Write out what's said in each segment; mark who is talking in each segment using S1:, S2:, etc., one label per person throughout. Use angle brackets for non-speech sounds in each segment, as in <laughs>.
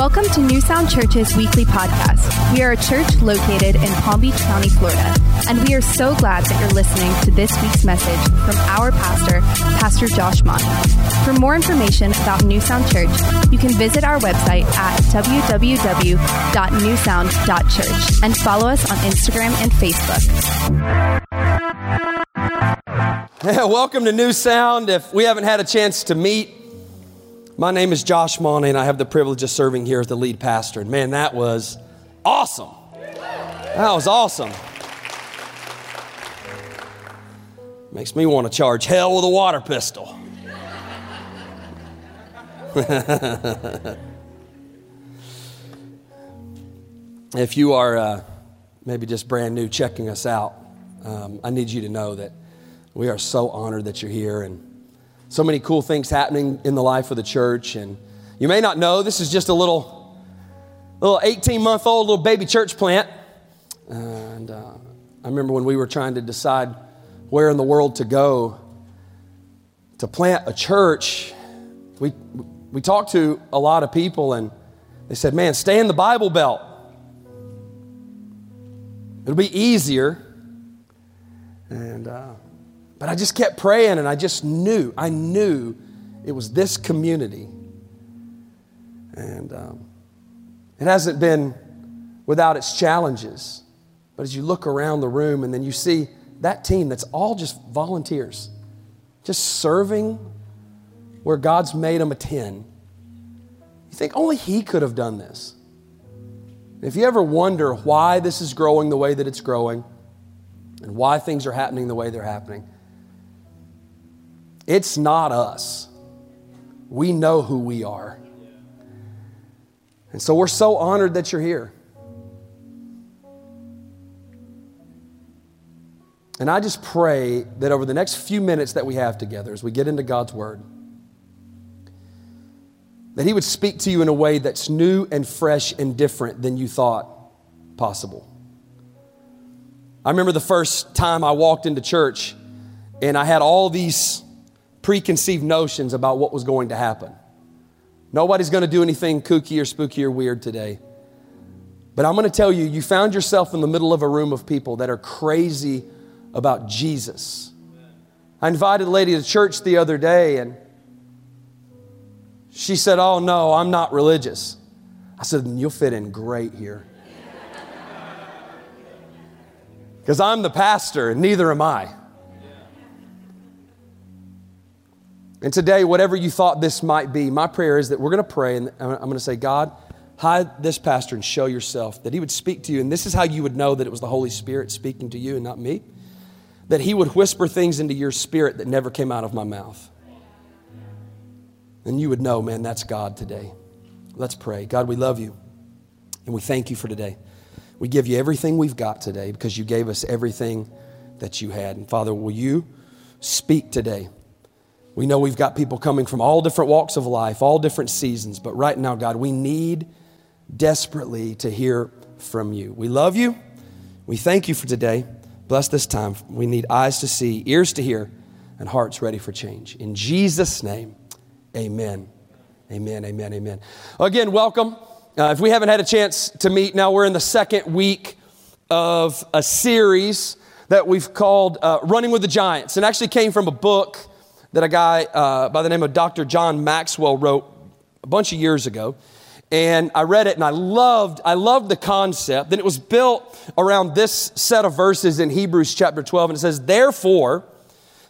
S1: Welcome to New Sound Church's weekly podcast. We are a church located in Palm Beach County, Florida, and we are so glad that you're listening to this week's message from our pastor, Pastor Josh Mauney. For more information about New Sound Church, you can visit our website at www.newsound.church and follow us on Instagram and Facebook.
S2: Yeah, <laughs> Welcome to New Sound. If we haven't had a chance to meet, my name is Josh Mauney, and I have the privilege of serving here as the lead pastor. And man, that was awesome. That was awesome. Makes me want to charge hell with a water pistol. <laughs> if you are uh, maybe just brand new checking us out, um, I need you to know that we are so honored that you're here and so many cool things happening in the life of the church. And you may not know, this is just a little, little 18 month old little baby church plant. And uh, I remember when we were trying to decide where in the world to go to plant a church, we, we talked to a lot of people and they said, man, stay in the Bible Belt. It'll be easier. And, uh, but I just kept praying and I just knew, I knew it was this community. And um, it hasn't been without its challenges. But as you look around the room and then you see that team that's all just volunteers, just serving where God's made them a 10, you think only He could have done this. If you ever wonder why this is growing the way that it's growing and why things are happening the way they're happening, it's not us. We know who we are. And so we're so honored that you're here. And I just pray that over the next few minutes that we have together, as we get into God's Word, that He would speak to you in a way that's new and fresh and different than you thought possible. I remember the first time I walked into church and I had all these preconceived notions about what was going to happen. Nobody's going to do anything kooky or spooky or weird today. But I'm going to tell you, you found yourself in the middle of a room of people that are crazy about Jesus. I invited a lady to church the other day and she said, Oh, no, I'm not religious. I said, You'll fit in great here. <laughs> Because I'm the pastor and neither am I. And today, whatever you thought this might be, my prayer is that we're going to pray and I'm going to say, God, hide this pastor and show yourself, that he would speak to you. And this is how you would know that it was the Holy Spirit speaking to you and not me. That he would whisper things into your spirit that never came out of my mouth. And you would know, man, that's God today. Let's pray. God, we love you and we thank you for today. We give you everything we've got today because you gave us everything that you had. And Father, will you speak today? We know we've got people coming from all different walks of life, all different seasons, but right now, God, we need desperately to hear from you. We love you. We thank you for today. Bless this time. We need eyes to see, ears to hear, and hearts ready for change. In Jesus' name, amen. Amen, amen, amen. Again, welcome. Uh, if we haven't had a chance to meet, now we're in the second week of a series that we've called uh, Running with the Giants, and actually came from a book that a guy uh, by the name of Dr. John Maxwell wrote a bunch of years ago. And I read it and I loved, I loved the concept. And it was built around this set of verses in Hebrews chapter 12. And it says, Therefore,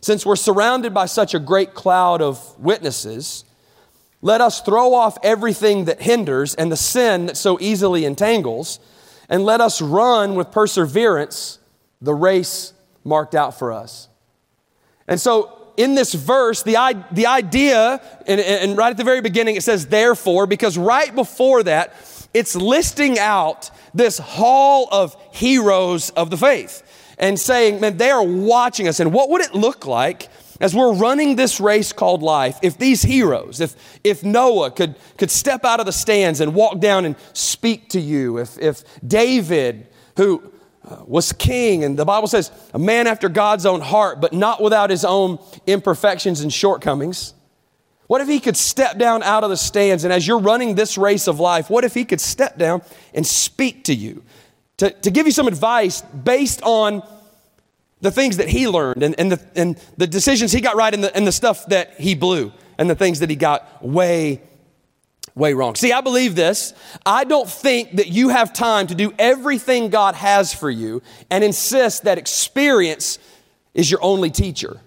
S2: since we're surrounded by such a great cloud of witnesses, let us throw off everything that hinders and the sin that so easily entangles, and let us run with perseverance the race marked out for us. And so in this verse, the, the idea, and, and right at the very beginning, it says therefore, because right before that, it's listing out this hall of heroes of the faith and saying, man, they are watching us. And what would it look like as we're running this race called life if these heroes, if, if Noah could, could step out of the stands and walk down and speak to you, if, if David, who was king. And the Bible says, a man after God's own heart, but not without his own imperfections and shortcomings. What if he could step down out of the stands and as you're running this race of life, what if he could step down and speak to you? To, to give you some advice based on the things that he learned and, and, the, and the decisions he got right and the, and the stuff that he blew and the things that he got way, way wrong. See, I believe this. I don't think that you have time to do everything God has for you and insist that experience is your only teacher.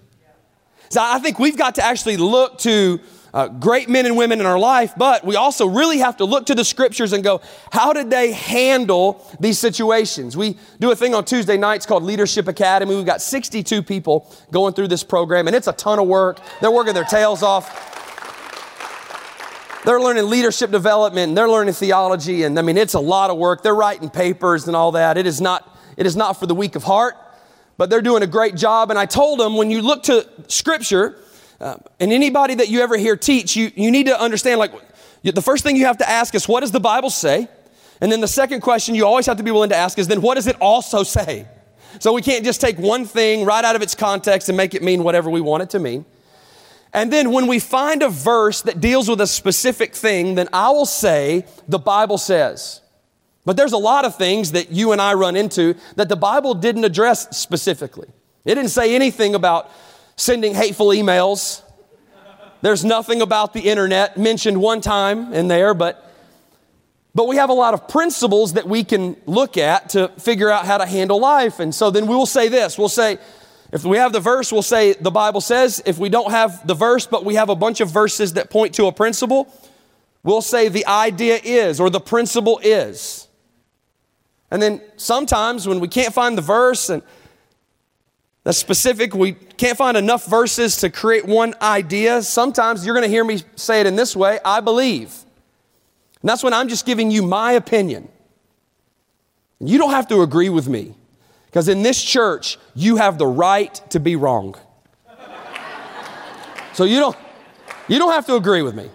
S2: So I think we've got to actually look to uh, great men and women in our life, but we also really have to look to the scriptures and go, how did they handle these situations? We do a thing on Tuesday nights called Leadership Academy. We've got 62 people going through this program, and it's a ton of work. They're working their tails off. They're learning leadership development and they're learning theology, and I mean, it's a lot of work. They're writing papers and all that. It is not, it is not for the weak of heart but they're doing a great job. And I told them when you look to scripture, uh, and anybody that you ever hear teach, you, you need to understand like the first thing you have to ask is, what does the Bible say? And then the second question you always have to be willing to ask is, then what does it also say? So we can't just take one thing right out of its context and make it mean whatever we want it to mean. And then when we find a verse that deals with a specific thing, then I will say, the Bible says. But there's a lot of things that you and I run into that the Bible didn't address specifically. It didn't say anything about sending hateful emails. There's nothing about the internet mentioned one time in there, but but we have a lot of principles that we can look at to figure out how to handle life. And so then we will say this. We'll say if we have the verse, we'll say the Bible says. If we don't have the verse, but we have a bunch of verses that point to a principle, we'll say the idea is or the principle is. And then sometimes when we can't find the verse and that's specific. We can't find enough verses to create one idea. Sometimes you're going to hear me say it in this way I believe. And that's when I'm just giving you my opinion. And you don't have to agree with me, because in this church, you have the right to be wrong. so you don't, you don't have to agree with me.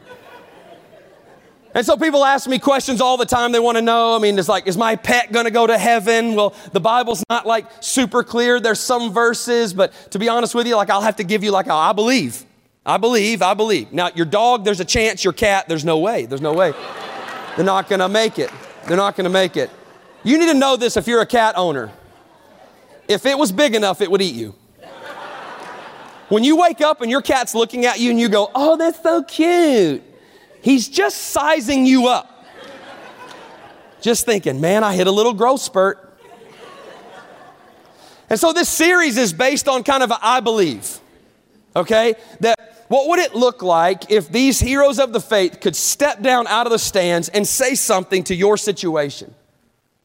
S2: And so people ask me questions all the time. They want to know. I mean, it's like, is my pet going to go to heaven? Well, the Bible's not like super clear. There's some verses, but to be honest with you, like I'll have to give you like, I believe. I believe, I believe. Now, your dog, there's a chance. Your cat, there's no way. There's no way. They're not going to make it. They're not going to make it. You need to know this if you're a cat owner. If it was big enough, it would eat you. When you wake up and your cat's looking at you and you go, oh, that's so cute. He's just sizing you up. just thinking, man, I hit a little growth spurt. And so this series is based on kind of a I believe, okay? That what would it look like if these heroes of the faith could step down out of the stands and say something to your situation?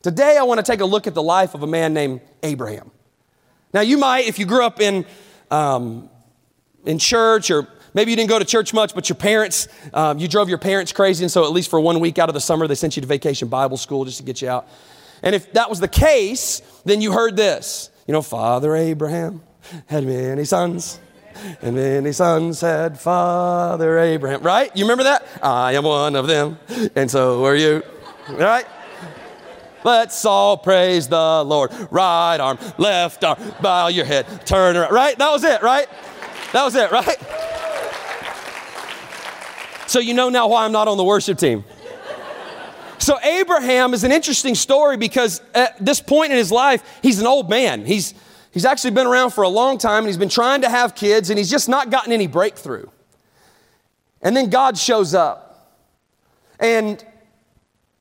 S2: Today, I want to take a look at the life of a man named Abraham. Now, you might, if you grew up in, um, in church or Maybe you didn't go to church much, but your parents, um, you drove your parents crazy, and so at least for one week out of the summer, they sent you to vacation Bible school just to get you out. And if that was the case, then you heard this. You know, Father Abraham had many sons, and many sons had Father Abraham, right? You remember that? I am one of them, and so are you, right? Let's all praise the Lord. Right arm, left arm, bow your head, turn around, right? That was it, right? That was it, right? So you know now why I'm not on the worship team. So Abraham is an interesting story because at this point in his life, he's an old man. He's, he's actually been around for a long time and he's been trying to have kids and he's just not gotten any breakthrough. And then God shows up. And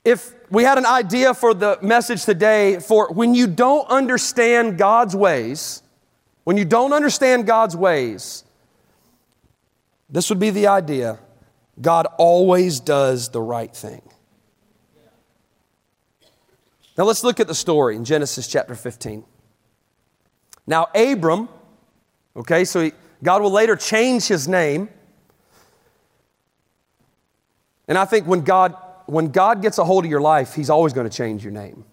S2: if we had an idea for the message today for when you don't understand God's ways, when you don't understand God's ways, this would be the idea God always does the right thing. Now let's look at the story in Genesis chapter 15. Now, Abram, okay, so he, God will later change his name. And I think when God, when God gets a hold of your life, he's always going to change your name.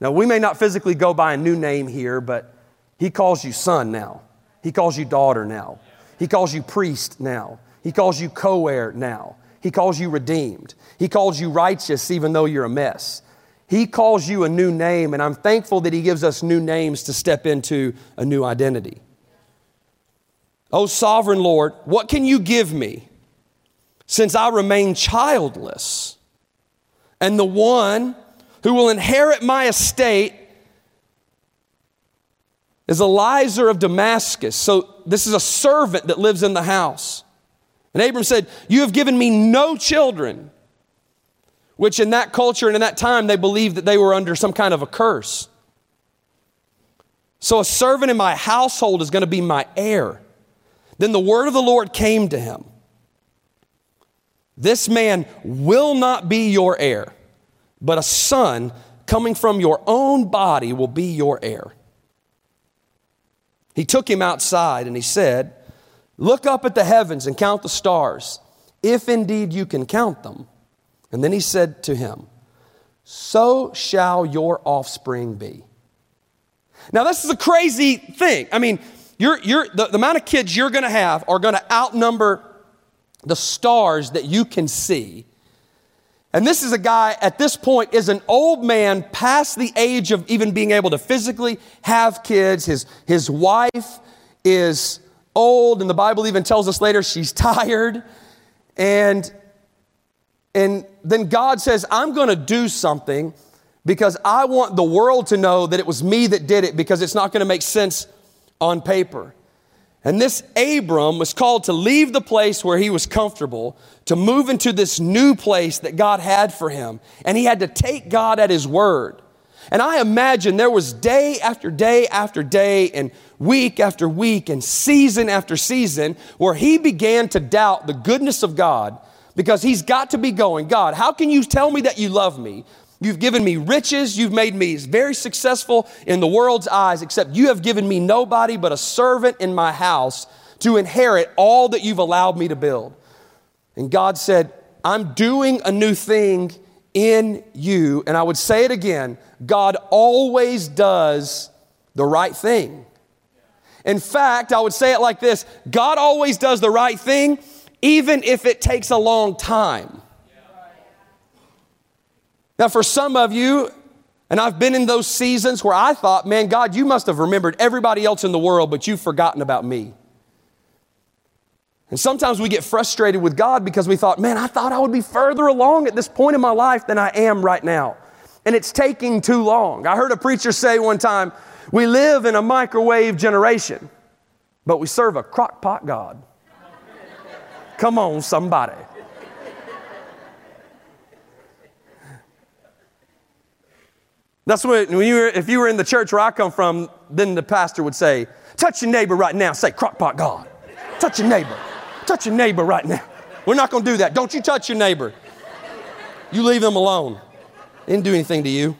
S2: Now, we may not physically go by a new name here, but he calls you son now. He calls you daughter now. He calls you priest now. He calls you co heir now. He calls you redeemed. He calls you righteous even though you're a mess. He calls you a new name, and I'm thankful that He gives us new names to step into a new identity. Oh, sovereign Lord, what can you give me since I remain childless. And the one who will inherit my estate is Eliezer of Damascus. So this is a servant that lives in the house. And Abram said, You have given me no children, which in that culture and in that time they believed that they were under some kind of a curse. So a servant in my household is going to be my heir. Then the word of the Lord came to him This man will not be your heir, but a son coming from your own body will be your heir. He took him outside and he said, Look up at the heavens and count the stars, if indeed you can count them. And then he said to him, So shall your offspring be. Now, this is a crazy thing. I mean, you're, you're, the, the amount of kids you're going to have are going to outnumber the stars that you can see. And this is a guy at this point is an old man past the age of even being able to physically have kids. His, his wife is old, and the Bible even tells us later she's <laughs> tired. And, and then God says, I'm going to do something because I want the world to know that it was me that did it because it's not going to make sense on paper. And this Abram was called to leave the place where he was comfortable to move into this new place that God had for him. And he had to take God at his word. And I imagine there was day after day after day and week after week and season after season where he began to doubt the goodness of God because he's got to be going, God, how can you tell me that you love me You've given me riches. You've made me very successful in the world's eyes, except you have given me nobody but a servant in my house to inherit all that you've allowed me to build. And God said, I'm doing a new thing in you. And I would say it again God always does the right thing. In fact, I would say it like this God always does the right thing, even if it takes a long time. Now, for some of you, and I've been in those seasons where I thought, man, God, you must have remembered everybody else in the world, but you've forgotten about me. And sometimes we get frustrated with God because we thought, man, I thought I would be further along at this point in my life than I am right now. And it's taking too long. I heard a preacher say one time, we live in a microwave generation, but we serve a crock pot God. Come on, somebody. That's what, when you were, if you were in the church where I come from, then the pastor would say, Touch your neighbor right now. Say, Crockpot God. Touch your neighbor. Touch your neighbor right now. We're not going to do that. Don't you touch your neighbor. You leave them alone. They didn't do anything to you.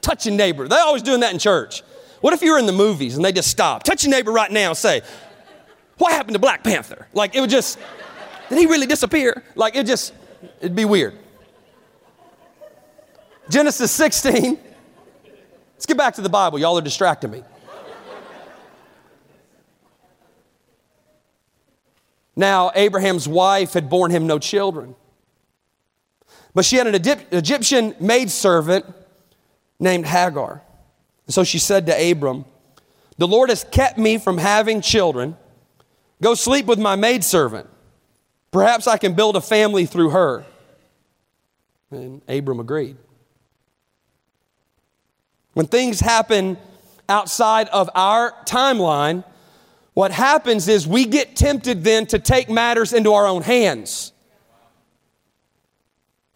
S2: Touch your neighbor. They're always doing that in church. What if you were in the movies and they just stop? Touch your neighbor right now say, What happened to Black Panther? Like, it would just, did he really disappear? Like, it just, It'd be weird. Genesis 16. Let's get back to the Bible. Y'all are distracting me. Now, Abraham's wife had borne him no children. But she had an Egyptian maidservant named Hagar. And so she said to Abram, The Lord has kept me from having children. Go sleep with my maidservant. Perhaps I can build a family through her. And Abram agreed. When things happen outside of our timeline, what happens is we get tempted then to take matters into our own hands.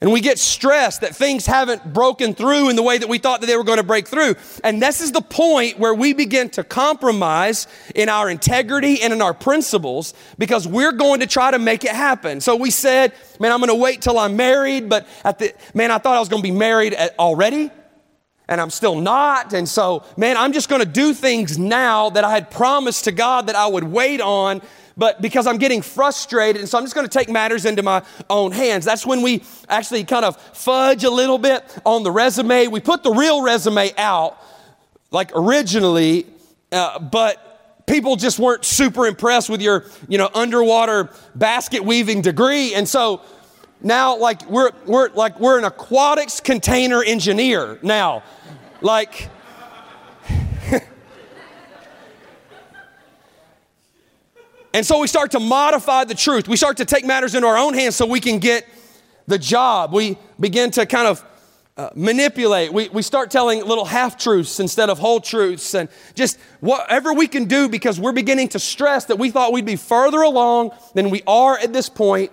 S2: And we get stressed that things haven't broken through in the way that we thought that they were going to break through. And this is the point where we begin to compromise in our integrity and in our principles because we're going to try to make it happen. So we said, man, I'm going to wait till I'm married, but at the, man, I thought I was going to be married already and I'm still not. And so, man, I'm just going to do things now that I had promised to God that I would wait on but because I'm getting frustrated, and so I'm just going to take matters into my own hands. That's when we actually kind of fudge a little bit on the resume. We put the real resume out, like originally, uh, but people just weren't super impressed with your, you know, underwater basket weaving degree, and so now like we're we're like we're an aquatics container engineer now, like And so we start to modify the truth. We start to take matters into our own hands so we can get the job. We begin to kind of uh, manipulate. We, we start telling little half truths instead of whole truths and just whatever we can do because we're beginning to stress that we thought we'd be further along than we are at this point,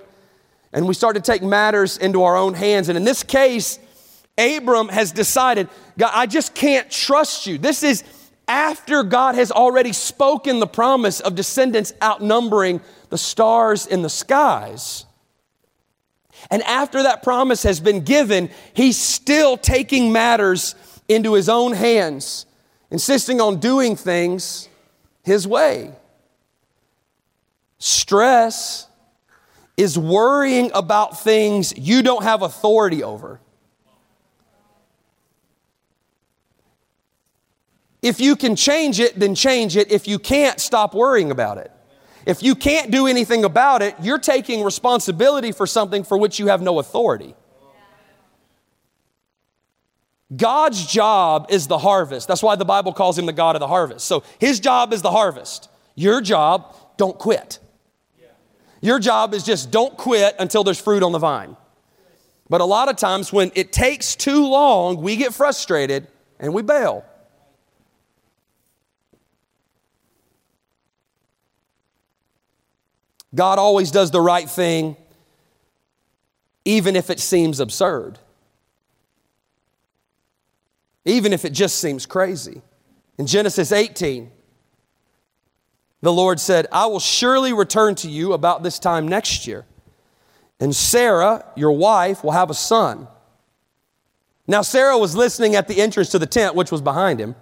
S2: And we start to take matters into our own hands. And in this case, Abram has decided, God, I just can't trust you. This is after God has already spoken the promise of descendants outnumbering the stars in the skies. And after that promise has been given, he's still taking matters into his own hands, insisting on doing things his way. Stress is worrying about things you don't have authority over. If you can change it, then change it. If you can't, stop worrying about it. If you can't do anything about it, you're taking responsibility for something for which you have no authority. God's job is the harvest. That's why the Bible calls him the God of the harvest. So his job is the harvest. Your job, don't quit. Your job is just don't quit until there's fruit on the vine. But a lot of times when it takes too long, we get frustrated and we bail. God always does the right thing, even if it seems absurd, even if it just seems crazy. In Genesis 18, the Lord said, I will surely return to you about this time next year, and Sarah, your wife, will have a son. Now, Sarah was listening at the entrance to the tent, which was behind him,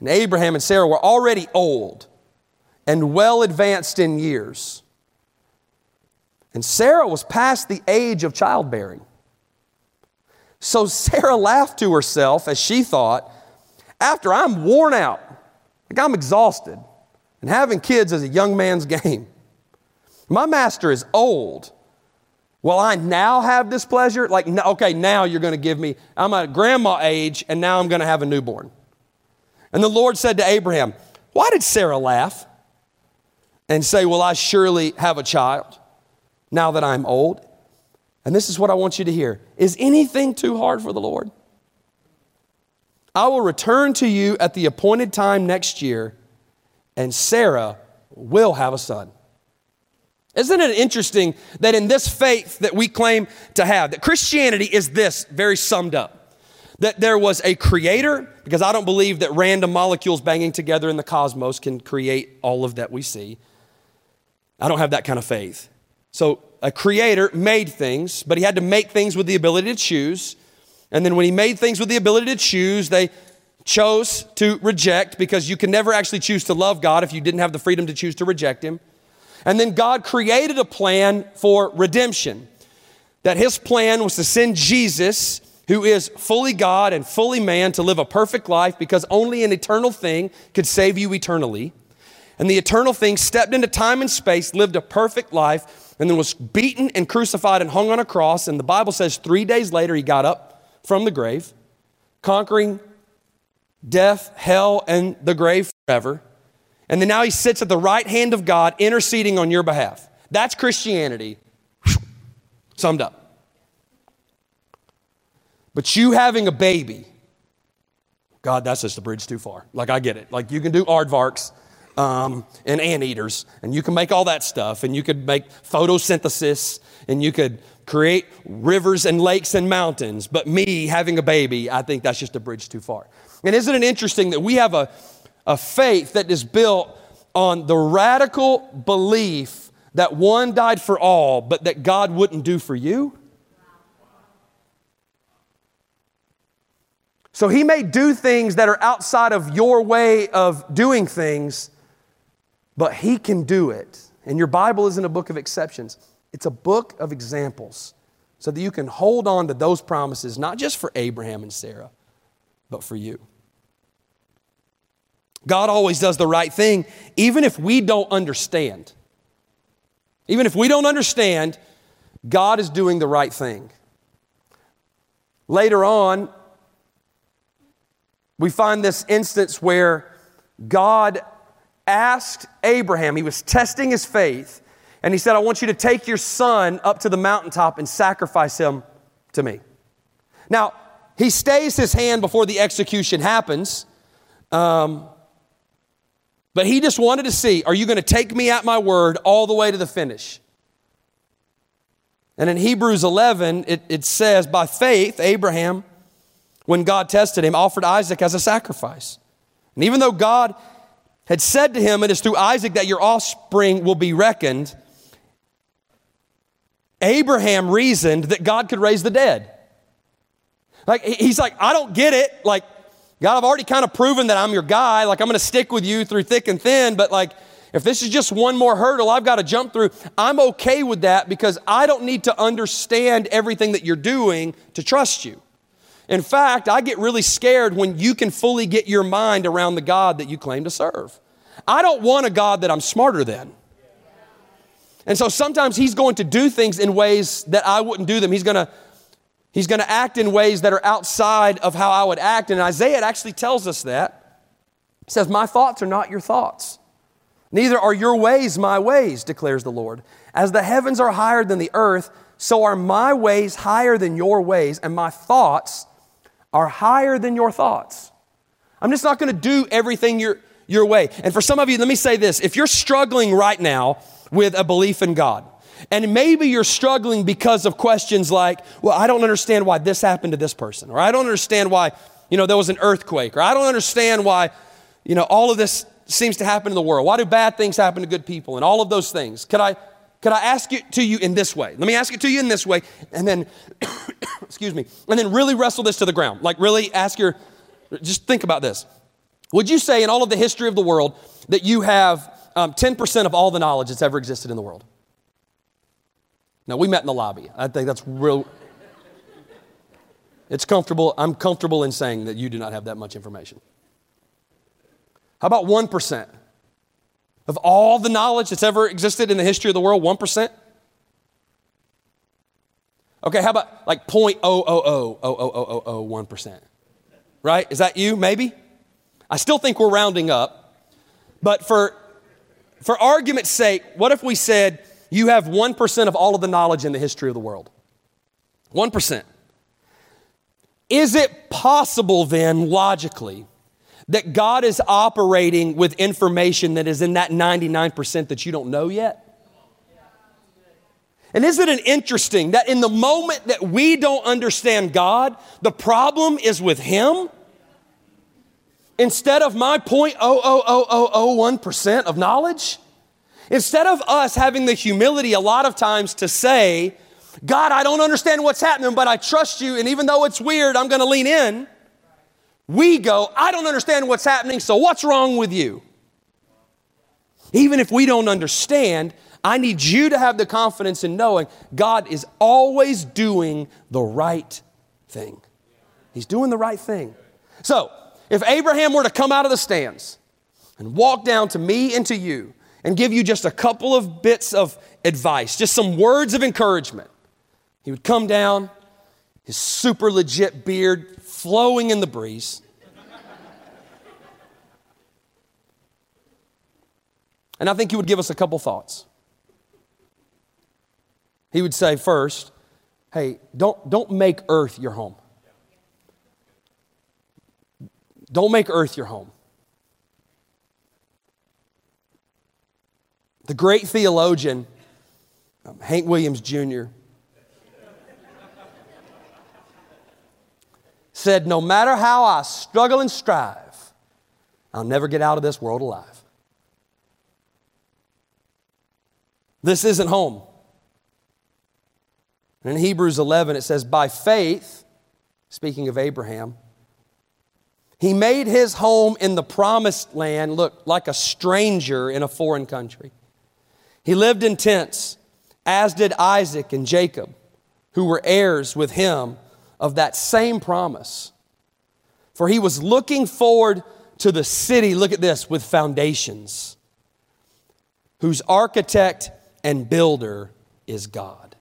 S2: and Abraham and Sarah were already old and well advanced in years. And Sarah was past the age of childbearing. So Sarah <laughs> laughed to herself as she thought, after I'm worn out, like I'm exhausted, and having kids is a young man's <laughs> game. My master is old. Well, I now have this pleasure? Like, okay, now you're going to give me, I'm at grandma age, and now I'm going to have a newborn. And the Lord said to Abraham, Why did Sarah laugh and say, Will I surely have a child? Now that I'm old. And this is what I want you to hear Is anything too hard for the Lord? I will return to you at the appointed time next year, and Sarah will have a son. Isn't it interesting that in this faith that we claim to have, that Christianity is this very summed up? That there was a creator, because I don't believe that random molecules banging together in the cosmos can create all of that we see. I don't have that kind of faith. So a creator made things, but he had to make things with the ability to choose. And then when he made things with the ability to choose, they chose to reject because you can never actually choose to love God if you didn't have the freedom to choose to reject him. And then God created a plan for redemption. That his plan was to send Jesus, who is fully God and fully man, to live a perfect life because only an eternal thing could save you eternally. And the eternal thing stepped into time and space, lived a perfect life, and then was beaten and crucified and hung on a cross. And the Bible says three days later he got up from the grave, conquering death, hell, and the grave forever. And then now he sits at the right hand of God, interceding on your behalf. That's Christianity, summed up. But you having a baby, God, that's just a bridge too far. Like, I get it. Like, you can do aardvarks um, and anteaters, and you can make all that stuff, and you could make photosynthesis, and you could create rivers and lakes and mountains. But me having a baby, I think that's just a bridge too far. And isn't it interesting that we have a, a faith that is built on the radical belief that one died for all, but that God wouldn't do for you? So he may do things that are outside of your way of doing things, but He can do it. And your Bible isn't a book of exceptions, it's a book of examples so that you can hold on to those promises, not just for Abraham and Sarah, but for you. God always does the right thing, even if we don't understand. Even if we don't understand, God is doing the right thing. Later on, we find this instance where God asked Abraham, he was testing his faith, and he said, I want you to take your son up to the mountaintop and sacrifice him to me. Now, he stays his hand before the execution happens. Um, but he just wanted to see are you going to take me at my word all the way to the finish? And in Hebrews 11, it, it says, by faith, Abraham, when God tested him, offered Isaac as a sacrifice. And even though God had said to him, It is through Isaac that your offspring will be reckoned, Abraham reasoned that God could raise the dead. Like, he's like, I don't get it. Like, God, I've already kind of proven that I'm your guy. Like, I'm going to stick with you through thick and thin, but like, if this is just one more hurdle I've got to jump through, I'm okay with that because I don't need to understand everything that you're doing to trust you. In fact, I get really scared when you can fully get your mind around the God that you claim to serve. I don't want a God that I'm smarter than. And so sometimes he's going to do things in ways that I wouldn't do them. He's going to he's going to act in ways that are outside of how I would act. And Isaiah actually tells us that. He says, "My thoughts are not your thoughts. Neither are your ways my ways," declares the Lord. "As the heavens are higher than the earth, so are my ways higher than your ways, and my thoughts are higher than your thoughts." I'm just not going to do everything your, your way. And for some of you, let me say this if you're struggling right now with a belief in God. And maybe you're struggling because of questions like, well, I don't understand why this happened to this person, or I don't understand why, you know, there was an earthquake, or I don't understand why, you know, all of this seems to happen in the world. Why do bad things happen to good people? And all of those things. Could I, could I ask it to you in this way? Let me ask it to you in this way, and then, <coughs> excuse me, and then really wrestle this to the ground. Like, really ask your, just think about this. Would you say in all of the history of the world that you have um, 10% of all the knowledge that's ever existed in the world. Now, we met in the lobby. I think that's real. It's comfortable. I'm comfortable in saying that you do not have that much information. How about 1% of all the knowledge that's ever existed in the history of the world? 1%? Okay, how about like 0.0000001%? Right? Is that you, maybe? I still think we're rounding up, but for for argument's sake, what if we said you have 1% of all of the knowledge in the history of the world? 1%. Is it possible then, logically, that God is operating with information that is in that 99% that you don't know yet? And isn't it interesting that in the moment that we don't understand God, the problem is with Him? Instead of my 0.00001% of knowledge, instead of us having the humility a lot of times to say, God, I don't understand what's happening, but I trust you, and even though it's weird, I'm to lean in. We go, I don't understand what's happening, so what's wrong with you? Even if we don't understand, I need you to have the confidence in knowing God is always doing the right thing. He's doing the right thing. So, if Abraham were to come out of the stands and walk down to me and to you and give you just a couple of bits of advice, just some words of encouragement, he would come down, his super legit beard flowing in the breeze. And I think he would give us a couple thoughts. He would say, first, hey, don't, don't make earth your home. Don't make earth your home. The great theologian, um, Hank Williams Jr., said, No matter how I struggle and strive, I'll never get out of this world alive. This isn't home. And in Hebrews 11, it says, By faith, speaking of Abraham, he made his home in the promised land look like a stranger in a foreign country. He lived in tents, as did Isaac and Jacob, who were heirs with him of that same promise. For he was looking forward to the city, look at this, with foundations, whose architect and builder is God.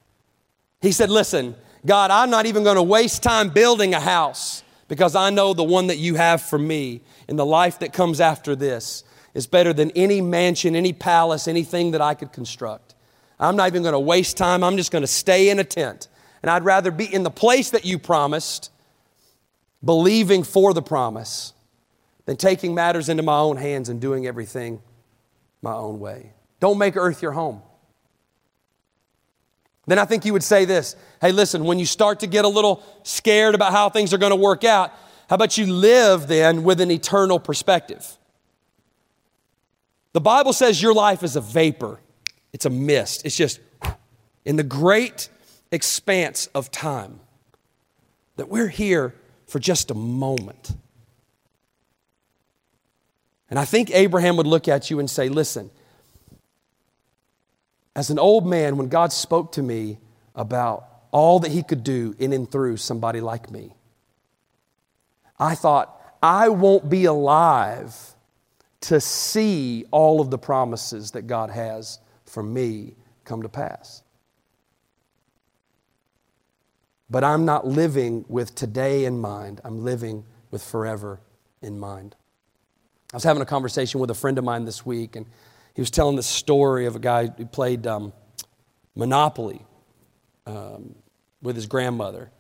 S2: He said, Listen, God, I'm not even going to waste time building a house because I know the one that you have for me in the life that comes after this is better than any mansion, any palace, anything that I could construct. I'm not even going to waste time. I'm just going to stay in a tent. And I'd rather be in the place that you promised, believing for the promise, than taking matters into my own hands and doing everything my own way. Don't make earth your home. Then I think you would say this hey, listen, when you start to get a little scared about how things are going to work out, how about you live then with an eternal perspective? The Bible says your life is a vapor, it's a mist. It's just in the great expanse of time that we're here for just a moment. And I think Abraham would look at you and say, listen, as an old man, when God spoke to me about all that he could do in and through somebody like me, I thought, I won't be alive to see all of the promises that God has for me come to pass. But I'm not living with today in mind, I'm living with forever in mind. I was having a conversation with a friend of mine this week, and he was telling the story of a guy who played um, Monopoly um, with his grandmother.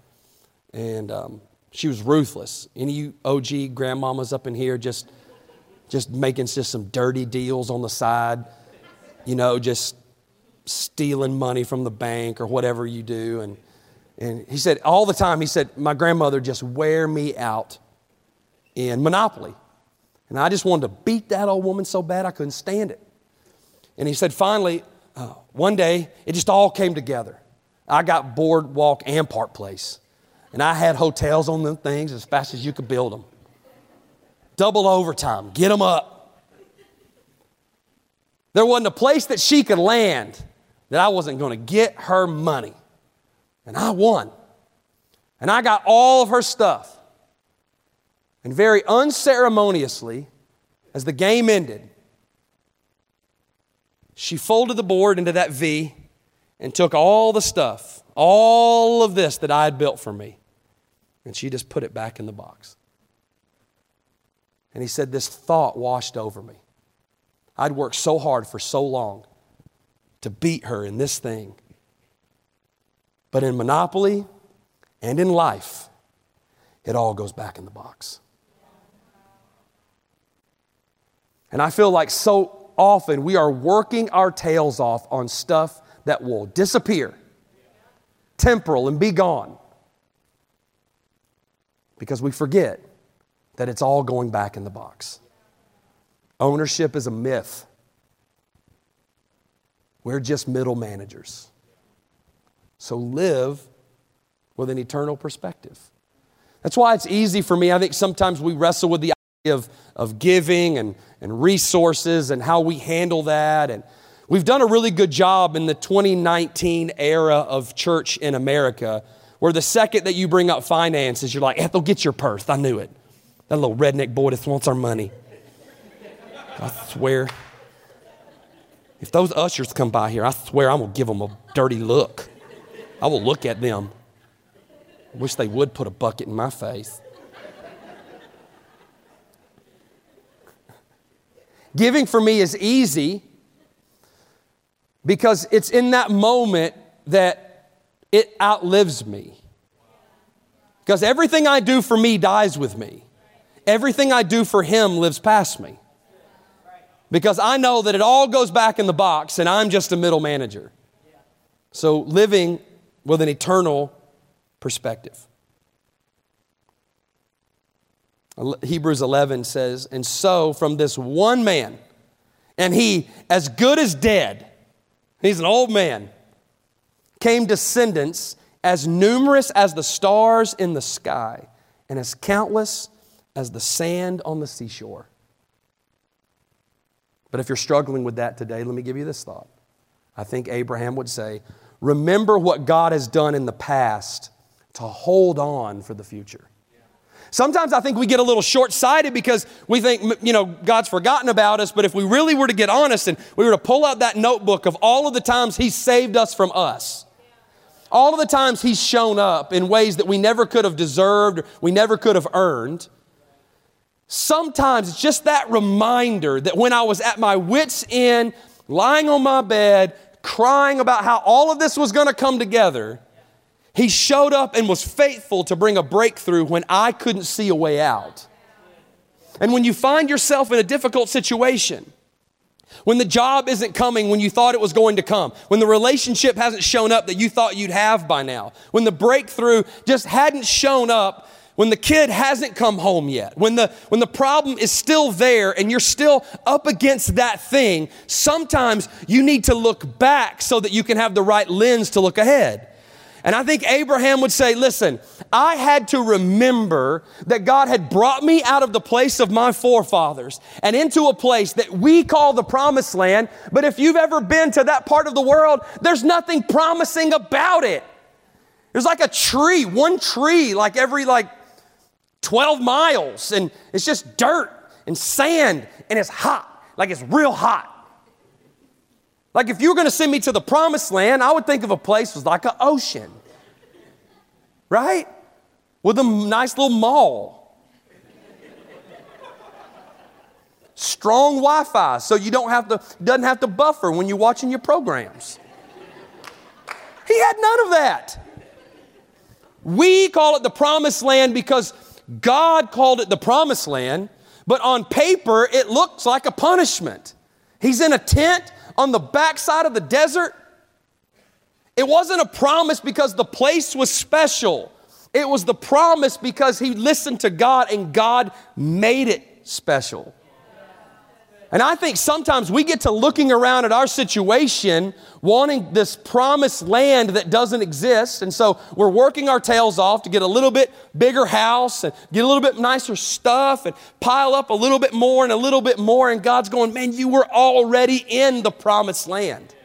S2: And um, she was ruthless. Any OG grandmamas up in here just, just making just some dirty deals on the side, you know, just stealing money from the bank or whatever you do. And, and he said, all the time, he said, my grandmother just wear me out in Monopoly. And I just wanted to beat that old woman so bad I couldn't stand it. And he said, finally, uh, one day, it just all came together. I got Boardwalk and Park Place. And I had hotels on them things as fast as you could build them. Double overtime, get them up. There wasn't a place that she could land that I wasn't going to get her money. And I won. And I got all of her stuff. And very unceremoniously, as the game ended, she folded the board into that V and took all the stuff, all of this that I had built for me, and she just put it back in the box. And he said, This thought washed over me. I'd worked so hard for so long to beat her in this thing. But in Monopoly and in life, it all goes back in the box. And I feel like so often we are working our tails off on stuff that will disappear, temporal, and be gone. Because we forget that it's all going back in the box. Ownership is a myth. We're just middle managers. So live with an eternal perspective. That's why it's easy for me. I think sometimes we wrestle with the idea of, of giving and, and resources and how we handle that. And we've done a really good job in the 2019 era of church in America, where the second that you bring up finances, you're like, Ethel, get your purse. I knew it. That little redneck boy just wants our money. I swear. If those ushers come by here, I swear I'm going to give them a dirty look. I will look at them. I wish they would put a bucket in my face. Giving for me is easy because it's in that moment that it outlives me. Because everything I do for me dies with me, everything I do for Him lives past me. Because I know that it all goes back in the box and I'm just a middle manager. So living with an eternal perspective. Hebrews 11 says, And so from this one man, and he as good as dead, he's an old man, came descendants as numerous as the stars in the sky and as countless as the sand on the seashore. But if you're struggling with that today, let me give you this thought. I think Abraham would say, Remember what God has done in the past to hold on for the future. Sometimes I think we get a little short sighted because we think, you know, God's forgotten about us. But if we really were to get honest and we were to pull out that notebook of all of the times He saved us from us, all of the times He's shown up in ways that we never could have deserved, we never could have earned, Sometimes it's just that reminder that when I was at my wits' end, lying on my bed, crying about how all of this was going to come together, he showed up and was faithful to bring a breakthrough when I couldn't see a way out. And when you find yourself in a difficult situation, when the job isn't coming when you thought it was going to come, when the relationship hasn't shown up that you thought you'd have by now, when the breakthrough just hadn't shown up, when the kid hasn't come home yet, when the, when the problem is still there and you're still up against that thing, sometimes you need to look back so that you can have the right lens to look ahead. And I think Abraham would say, listen, I had to remember that God had brought me out of the place of my forefathers and into a place that we call the promised land. But if you've ever been to that part of the world, there's nothing promising about it. There's like a tree, one tree, like every like 12 miles, and it's just dirt and sand, and it's hot, like it's real hot. Like if you were going to send me to the promised land, I would think of a place was like an ocean, right? With a nice little mall. Strong Wi-Fi, so you don't have to doesn't have to buffer when you're watching your programs. He had none of that. We call it the promised land because God called it the promised land, but on paper it looks like a punishment. He's in a tent on the backside of the desert. It wasn't a promise because the place was special. It was the promise because he listened to God and God made it special. And I think sometimes we get to looking around at our situation, wanting this promised land that doesn't exist. And so we're working our tails off to get a little bit bigger house and get a little bit nicer stuff and pile up a little bit more and a little bit more. And God's going, man, you were already in the promised land.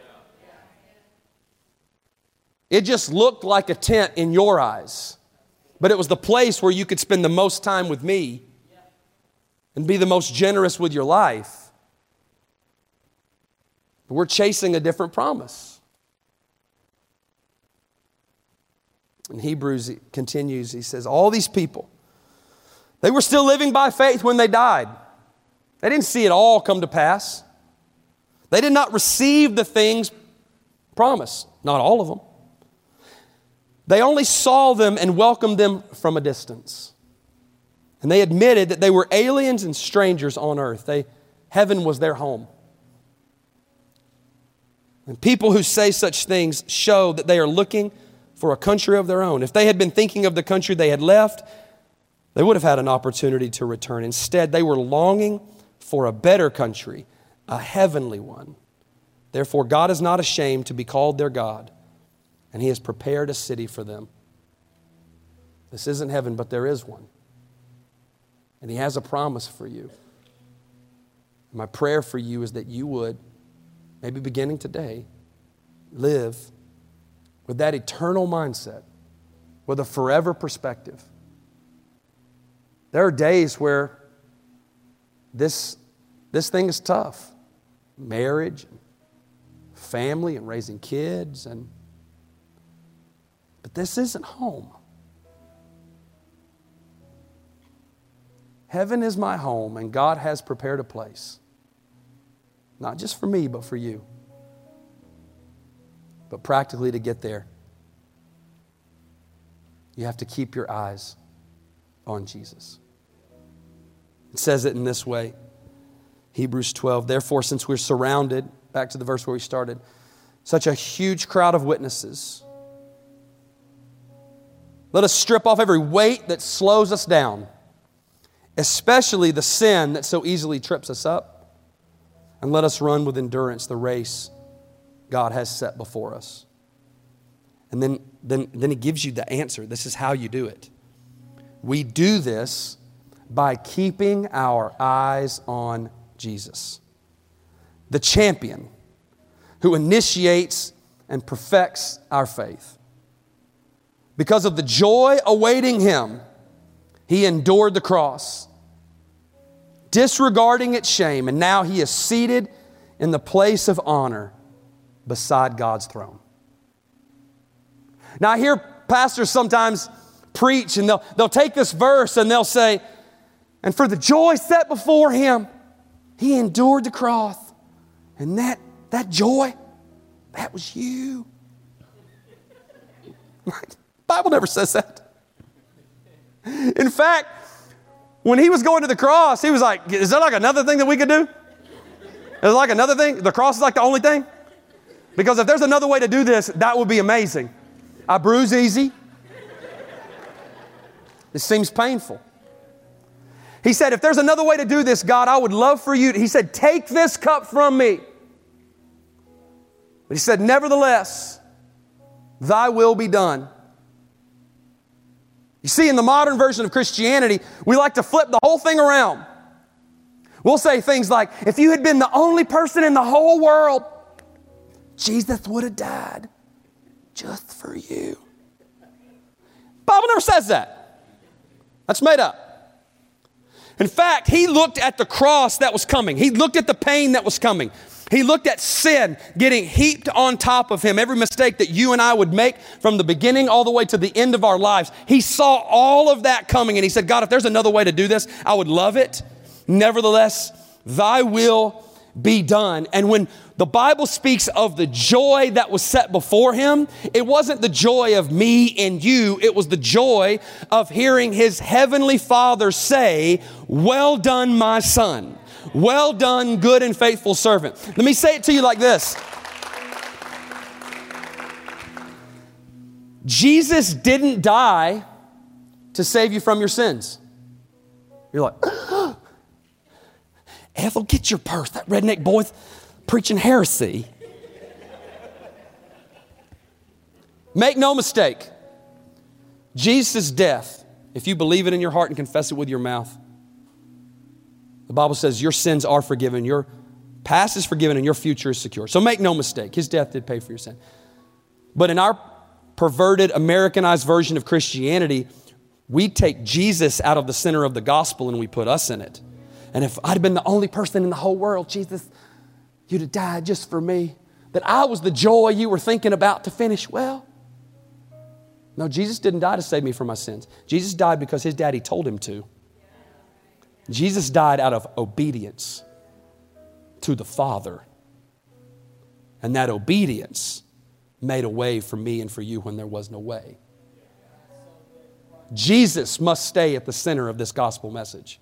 S2: It just looked like a tent in your eyes, but it was the place where you could spend the most time with me and be the most generous with your life. But we're chasing a different promise. In Hebrews, continues, he says, All these people, they were still living by faith when they died. They didn't see it all come to pass. They did not receive the things promised, not all of them. They only saw them and welcomed them from a distance. And they admitted that they were aliens and strangers on earth. They, heaven was their home. And people who say such things show that they are looking for a country of their own. If they had been thinking of the country they had left, they would have had an opportunity to return. Instead, they were longing for a better country, a heavenly one. Therefore, God is not ashamed to be called their God, and He has prepared a city for them. This isn't heaven, but there is one. And He has a promise for you. My prayer for you is that you would maybe beginning today, live with that eternal mindset, with a forever perspective. There are days where this, this thing is tough marriage, family, and raising kids, and but this isn't home. Heaven is my home, and God has prepared a place. Not just for me, but for you. But practically to get there, you have to keep your eyes on Jesus. It says it in this way Hebrews 12. Therefore, since we're surrounded, back to the verse where we started, such a huge crowd of witnesses, let us strip off every weight that slows us down, especially the sin that so easily trips us up and let us run with endurance the race God has set before us. And then, then, then he gives you the answer. This is how you do it. We do this by keeping our eyes on Jesus, the champion who initiates and perfects our faith. Because of the joy awaiting him, he endured the cross disregarding its shame, and now he is seated in the place of honor beside God's throne. Now, I hear pastors sometimes preach and they'll, they'll take this verse and they'll say, And for the joy set before him, he endured the cross. And that, that joy, that was you. <laughs> Bible never says that. In fact, when he was going to the cross, he was like, Is there like another thing that we could do? Is like another thing? The cross is like the only thing? Because if there's another way to do this, that would be amazing. I bruise easy. This seems painful. He said, If there's another way to do this, God, I would love for you. He said, Take this cup from me. But he said, Nevertheless, thy will be done. You see, in the modern version of Christianity, we like to flip the whole thing around. We'll say things like, if you had been the only person in the whole world, Jesus would have died just for you. Bible never says that. That's made up. In fact, he looked at the cross that was coming. He looked at the pain that was coming. He looked at sin getting heaped on top of him, every mistake that you and I would make from the beginning all the way to the end of our lives. He saw all of that coming and he said, God, if there's another way to do this, I would love it. Nevertheless, thy will be done. And when the Bible speaks of the joy that was set before him, it wasn't the joy of me and you, it was the joy of hearing his heavenly Father say, Well done, my son. Well done, good and faithful servant. Let me say it to you like this Jesus didn't die to save you from your sins. You're like, <gasps> Ethel, get your purse. That redneck boy's preaching heresy. Make no mistake, Jesus' death, if you believe it in your heart and confess it with your mouth, the Bible says your sins are forgiven, your past is forgiven, and your future is secure. So make no mistake, his death did pay for your sin. But in our perverted, Americanized version of Christianity, we take Jesus out of the center of the gospel and we put us in it. And if I'd been the only person in the whole world, Jesus, you'd have died just for me. That I was the joy you were thinking about to finish well. No, Jesus didn't die to save me from my sins. Jesus died because his daddy told him to. Jesus died out of obedience to the Father. And that obedience made a way for me and for you when there was no way. Jesus must stay at the center of this gospel message,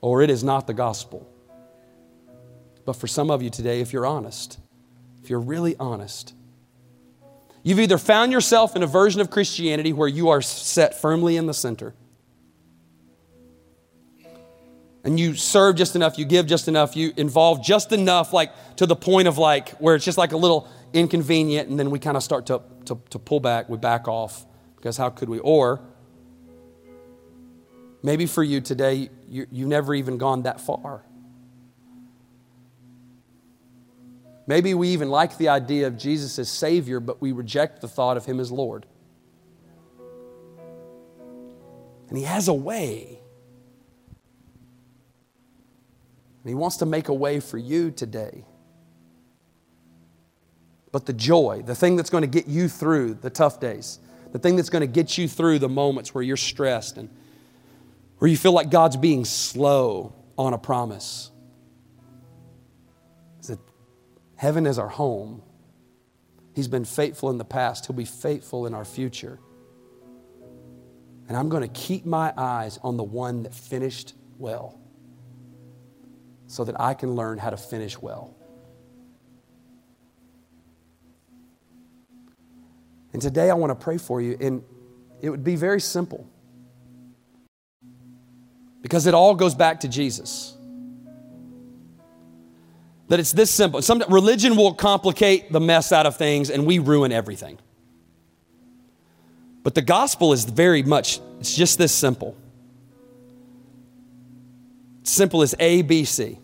S2: or it is not the gospel. But for some of you today, if you're honest, if you're really honest, you've either found yourself in a version of Christianity where you are set firmly in the center and you serve just enough, you give just enough, you involve just enough, like to the point of like where it's just like a little inconvenient, and then we kind of start to, to, to pull back, we back off, because how could we? Or maybe for you today, you, you've never even gone that far. Maybe we even like the idea of Jesus as Savior, but we reject the thought of Him as Lord. And He has a way And He wants to make a way for you today. But the joy, the thing that's going to get you through the tough days, the thing that's going to get you through the moments where you're stressed and where you feel like God's being slow on a promise, is that heaven is our home. He's been faithful in the past, He'll be faithful in our future. And I'm going to keep my eyes on the one that finished well so that I can learn how to finish well. And today I want to pray for you, and it would be very simple because it all goes back to Jesus. That it's this simple. Some religion will complicate the mess out of things, and we ruin everything. But the gospel is very much, it's just this simple simple as A, B, C.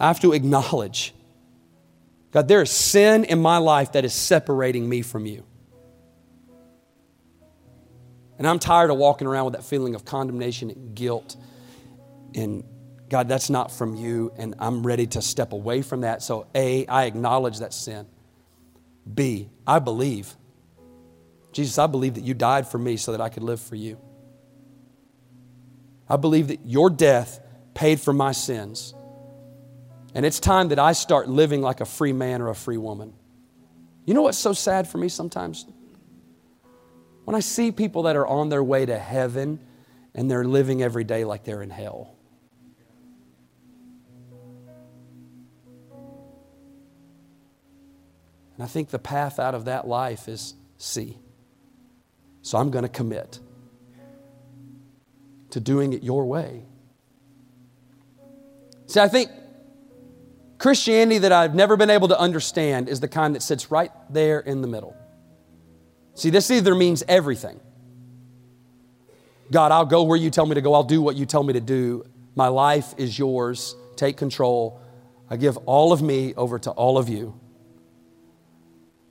S2: I have to acknowledge God, there is sin in my life that is separating me from you. And I'm tired of walking around with that feeling of condemnation and guilt. And God, that's not from you. And I'm ready to step away from that. So, A, I acknowledge that sin. B, I believe. Jesus, I believe that you died for me so that I could live for you. I believe that your death paid for my sins. And it's time that I start living like a free man or a free woman. You know what's so sad for me sometimes? When I see people that are on their way to heaven and they're living every day like they're in hell. And I think the path out of that life is C. So I'm going to commit to doing it your way. See, I think Christianity that I've never been able to understand is the kind that sits right there in the middle. See, this either means everything. God, I'll go where you tell me to go. I'll do what you tell me to do. My life is yours. Take control. I give all of me over to all of you.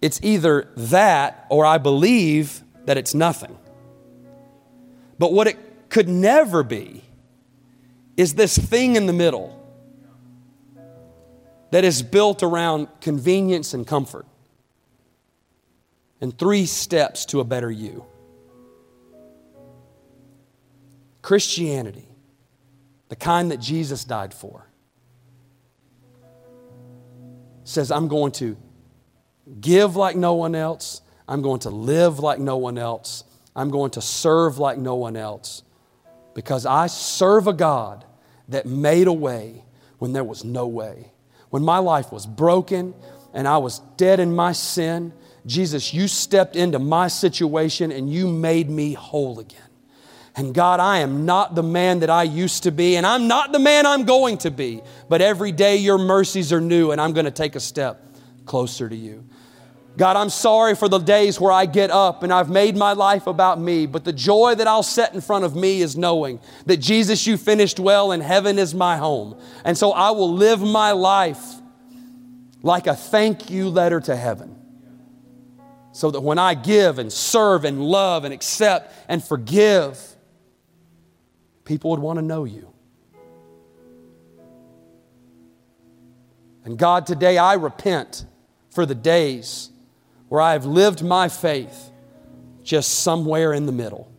S2: It's either that or I believe that it's nothing. But what it could never be is this thing in the middle that is built around convenience and comfort and three steps to a better you. Christianity, the kind that Jesus died for, says, I'm going to give like no one else. I'm going to live like no one else. I'm going to serve like no one else because I serve a God that made a way when there was no way. When my life was broken and I was dead in my sin, Jesus, you stepped into my situation and you made me whole again. And God, I am not the man that I used to be, and I'm not the man I'm going to be. But every day your mercies are new, and I'm going to take a step closer to you. God, I'm sorry for the days where I get up and I've made my life about me, but the joy that I'll set in front of me is knowing that Jesus, you finished well and heaven is my home. And so I will live my life like a thank you letter to heaven. So that when I give and serve and love and accept and forgive, people would want to know you. And God, today I repent for the days where I have lived my faith just somewhere in the middle.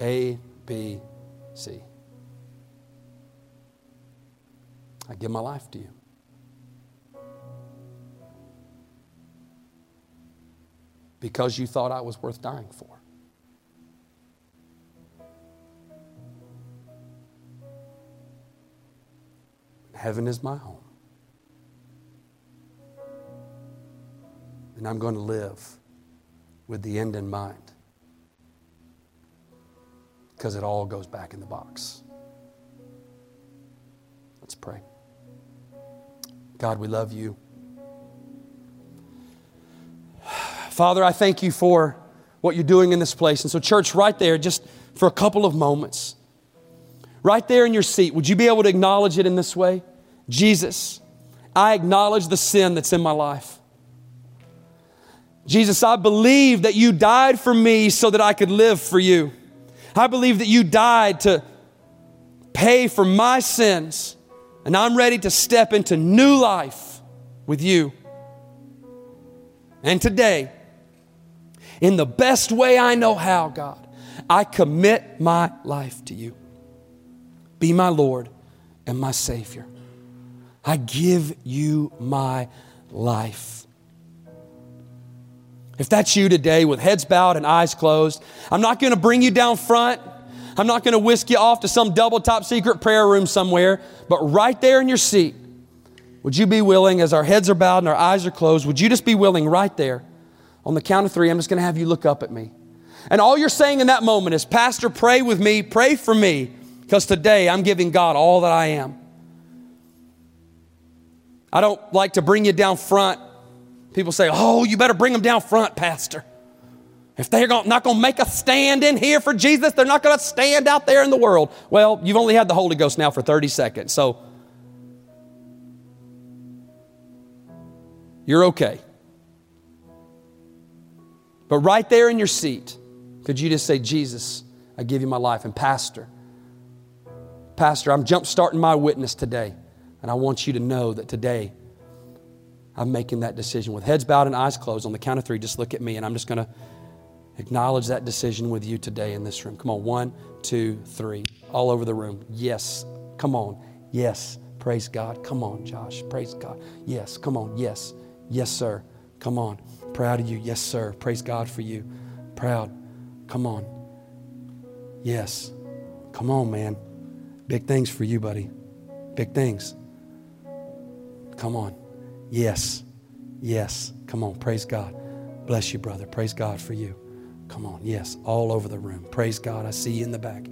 S2: A, B, C. I give my life to you. Because you thought I was worth dying for. Heaven is my home. And I'm going to live with the end in mind. Because it all goes back in the box. Let's pray. God, we love you. Father, I thank you for what you're doing in this place. And so, church, right there, just for a couple of moments, right there in your seat, would you be able to acknowledge it in this way? Jesus, I acknowledge the sin that's in my life. Jesus, I believe that you died for me so that I could live for you. I believe that you died to pay for my sins, and I'm ready to step into new life with you. And today, in the best way I know how, God, I commit my life to you. Be my Lord and my Savior. I give you my life. If that's you today with heads bowed and eyes closed, I'm not going to bring you down front. I'm not going to whisk you off to some double top secret prayer room somewhere, but right there in your seat, would you be willing, as our heads are bowed and our eyes are closed, would you just be willing right there? On the count of three, I'm just going to have you look up at me. And all you're saying in that moment is, Pastor, pray with me, pray for me, because today I'm giving God all that I am. I don't like to bring you down front People say, oh, you better bring them down front, Pastor. If they're not going to make a stand in here for Jesus, they're not going to stand out there in the world. Well, you've only had the Holy Ghost now for 30 seconds, so you're okay. But right there in your seat, could you just say, Jesus, I give you my life? And Pastor, Pastor, I'm jump starting my witness today, and I want you to know that today I'm making that decision with heads bowed and eyes closed. On the count of three, just look at me, and I'm just going to acknowledge that decision with you today in this room. Come on, one, two, three, all over the room. Yes, come on. Yes, praise God. Come on, Josh. Praise God. Yes, come on. Yes, yes, sir. Come on. Proud of you. Yes, sir. Praise God for you. Proud. Come on. Yes. Come on, man. Big things for you, buddy. Big things. Come on. Yes. Yes. Come on. Praise God. Bless you, brother. Praise God for you. Come on. Yes. All over the room. Praise God. I see you in the back.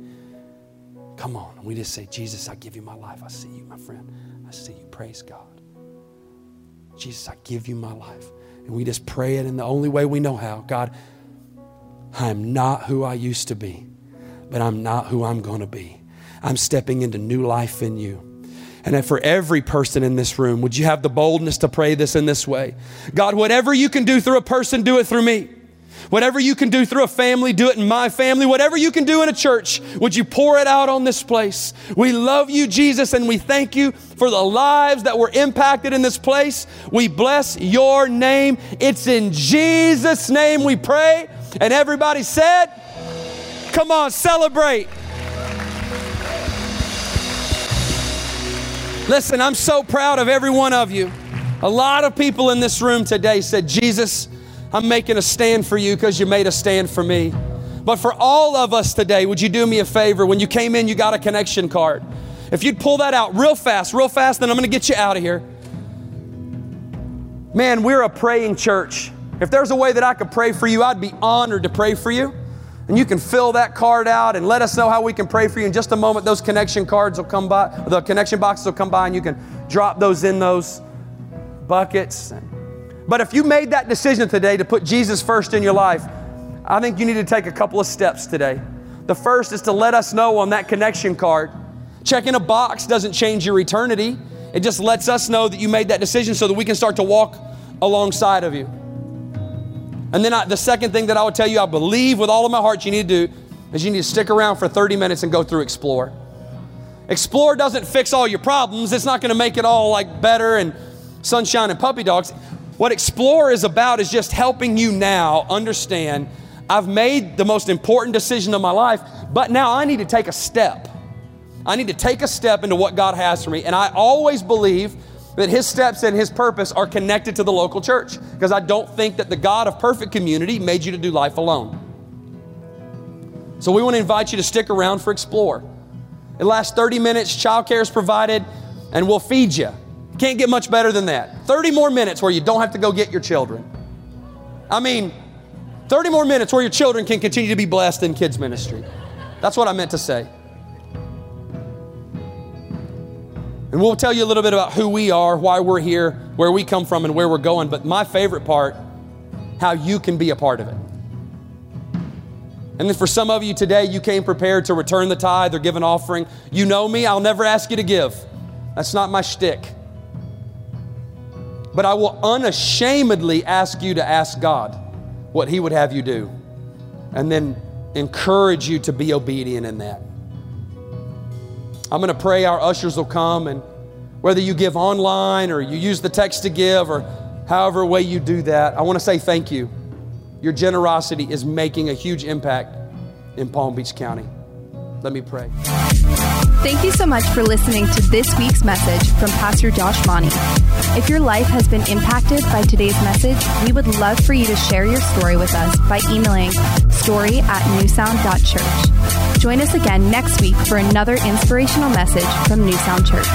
S2: Come on. We just say, Jesus, I give you my life. I see you, my friend. I see you. Praise God. Jesus, I give you my life. And we just pray it in the only way we know how. God, I'm not who I used to be, but I'm not who I'm going to be. I'm stepping into new life in you. And for every person in this room, would you have the boldness to pray this in this way? God, whatever you can do through a person, do it through me. Whatever you can do through a family, do it in my family. Whatever you can do in a church, would you pour it out on this place? We love you, Jesus, and we thank you for the lives that were impacted in this place. We bless your name. It's in Jesus' name we pray. And everybody said, Come on, celebrate. Listen, I'm so proud of every one of you. A lot of people in this room today said, Jesus, I'm making a stand for you because you made a stand for me. But for all of us today, would you do me a favor? When you came in, you got a connection card. If you'd pull that out real fast, real fast, then I'm going to get you out of here. Man, we're a praying church. If there's a way that I could pray for you, I'd be honored to pray for you. And you can fill that card out and let us know how we can pray for you. In just a moment, those connection cards will come by, the connection boxes will come by, and you can drop those in those buckets. But if you made that decision today to put Jesus first in your life, I think you need to take a couple of steps today. The first is to let us know on that connection card. Checking a box doesn't change your eternity, it just lets us know that you made that decision so that we can start to walk alongside of you. And then I, the second thing that I would tell you, I believe with all of my heart you need to do is you need to stick around for 30 minutes and go through Explore. Explore doesn't fix all your problems. It's not going to make it all like better and sunshine and puppy dogs. What Explore is about is just helping you now understand I've made the most important decision of my life, but now I need to take a step. I need to take a step into what God has for me. And I always believe that his steps and his purpose are connected to the local church because I don't think that the God of perfect community made you to do life alone. So we want to invite you to stick around for Explore. It lasts 30 minutes, childcare is provided, and we'll feed you. Can't get much better than that. 30 more minutes where you don't have to go get your children. I mean, 30 more minutes where your children can continue to be blessed in kids' ministry. That's what I meant to say. And we'll tell you a little bit about who we are, why we're here, where we come from, and where we're going. But my favorite part, how you can be a part of it. And then for some of you today, you came prepared to return the tithe or give an offering. You know me, I'll never ask you to give. That's not my shtick. But I will unashamedly ask you to ask God what He would have you do. And then encourage you to be obedient in that. I'm going to pray our ushers will come, and whether you give online or you use the text to give or however way you do that, I want to say thank you. Your generosity is making a huge impact in Palm Beach County. Let me pray.
S1: Thank you so much for listening to this week's message from Pastor Josh Mauney. If your life has been impacted by today's message, we would love for you to share your story with us by emailing story at newsound.church. Join us again next week for another inspirational message from Newsound Church.